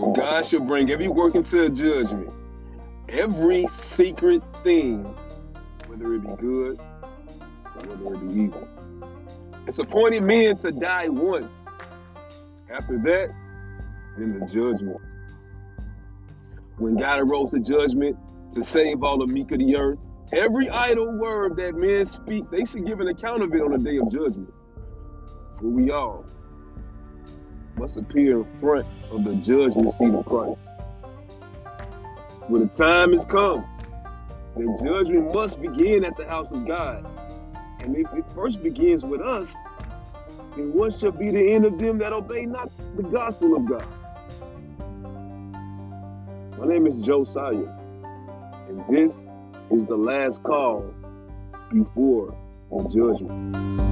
For God shall bring every work into judgment, every secret thing, whether it be good or whether it be evil. It's appointed men to die once. After that, then the judgment. When God arose the judgment to save all the meek of the earth, every idle word that men speak, they should give an account of it on the day of judgment. For we all must appear in front of the judgment seat of Christ. For the time has come, the judgment must begin at the house of God. And if it first begins with us, then what shall be the end of them that obey not the gospel of God? My name is Josiah, and this is the last call before the judgment.